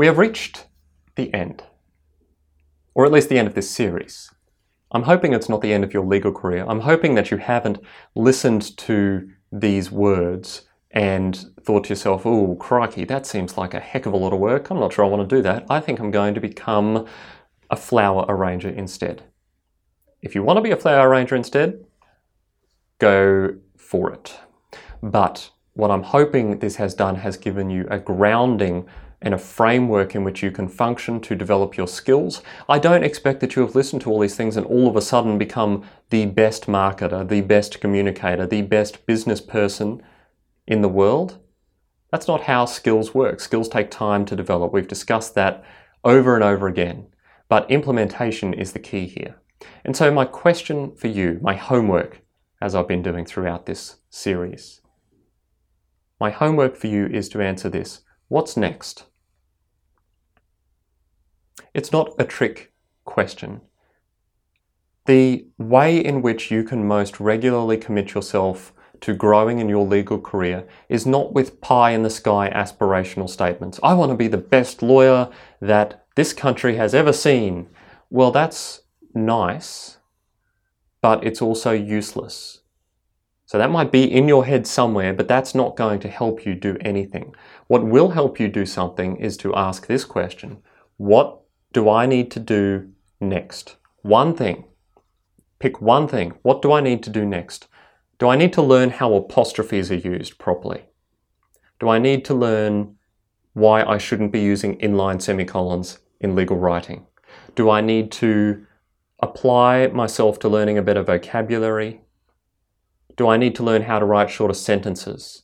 We have reached the end, or at least the end of this series. I'm hoping it's not the end of your legal career. I'm hoping that you haven't listened to these words and thought to yourself, oh, crikey, that seems like a heck of a lot of work. I'm not sure I want to do that. I think I'm going to become a flower arranger instead. If you want to be a flower arranger instead, go for it. But what I'm hoping this has done has given you a grounding and a framework in which you can function to develop your skills. I don't expect that you have listened to all these things and all of a sudden become the best marketer, the best communicator, the best business person in the world. That's not how skills work. Skills take time to develop. We've discussed that over and over again. But implementation is the key here. And so, my question for you, my homework, as I've been doing throughout this series, my homework for you is to answer this What's next? It's not a trick question. The way in which you can most regularly commit yourself to growing in your legal career is not with pie in the sky aspirational statements. I want to be the best lawyer that this country has ever seen. Well, that's nice, but it's also useless. So that might be in your head somewhere, but that's not going to help you do anything. What will help you do something is to ask this question What do I need to do next? One thing. Pick one thing. What do I need to do next? Do I need to learn how apostrophes are used properly? Do I need to learn why I shouldn't be using inline semicolons in legal writing? Do I need to apply myself to learning a better vocabulary? Do I need to learn how to write shorter sentences?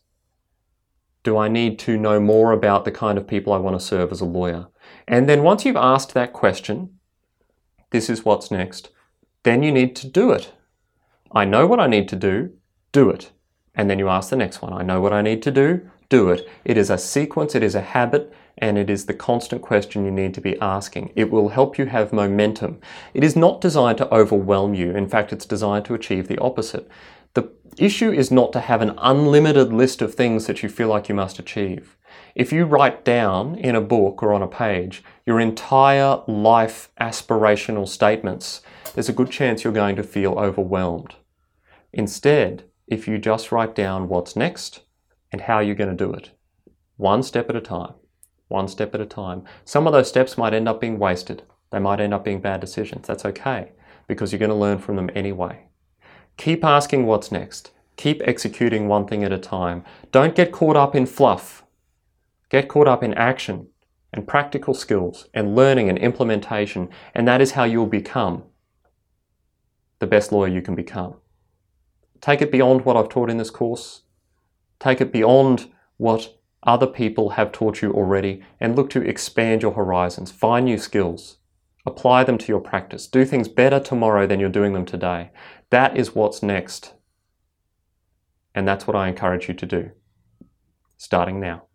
Do I need to know more about the kind of people I want to serve as a lawyer? And then once you've asked that question, this is what's next, then you need to do it. I know what I need to do do it. And then you ask the next one, I know what I need to do, do it. It is a sequence, it is a habit, and it is the constant question you need to be asking. It will help you have momentum. It is not designed to overwhelm you. In fact, it's designed to achieve the opposite. Issue is not to have an unlimited list of things that you feel like you must achieve. If you write down in a book or on a page your entire life aspirational statements, there's a good chance you're going to feel overwhelmed. Instead, if you just write down what's next and how you're going to do it. One step at a time. One step at a time. Some of those steps might end up being wasted. They might end up being bad decisions. That's okay because you're going to learn from them anyway. Keep asking what's next. Keep executing one thing at a time. Don't get caught up in fluff. Get caught up in action and practical skills and learning and implementation, and that is how you'll become the best lawyer you can become. Take it beyond what I've taught in this course. Take it beyond what other people have taught you already and look to expand your horizons. Find new skills. Apply them to your practice. Do things better tomorrow than you're doing them today. That is what's next. And that's what I encourage you to do, starting now.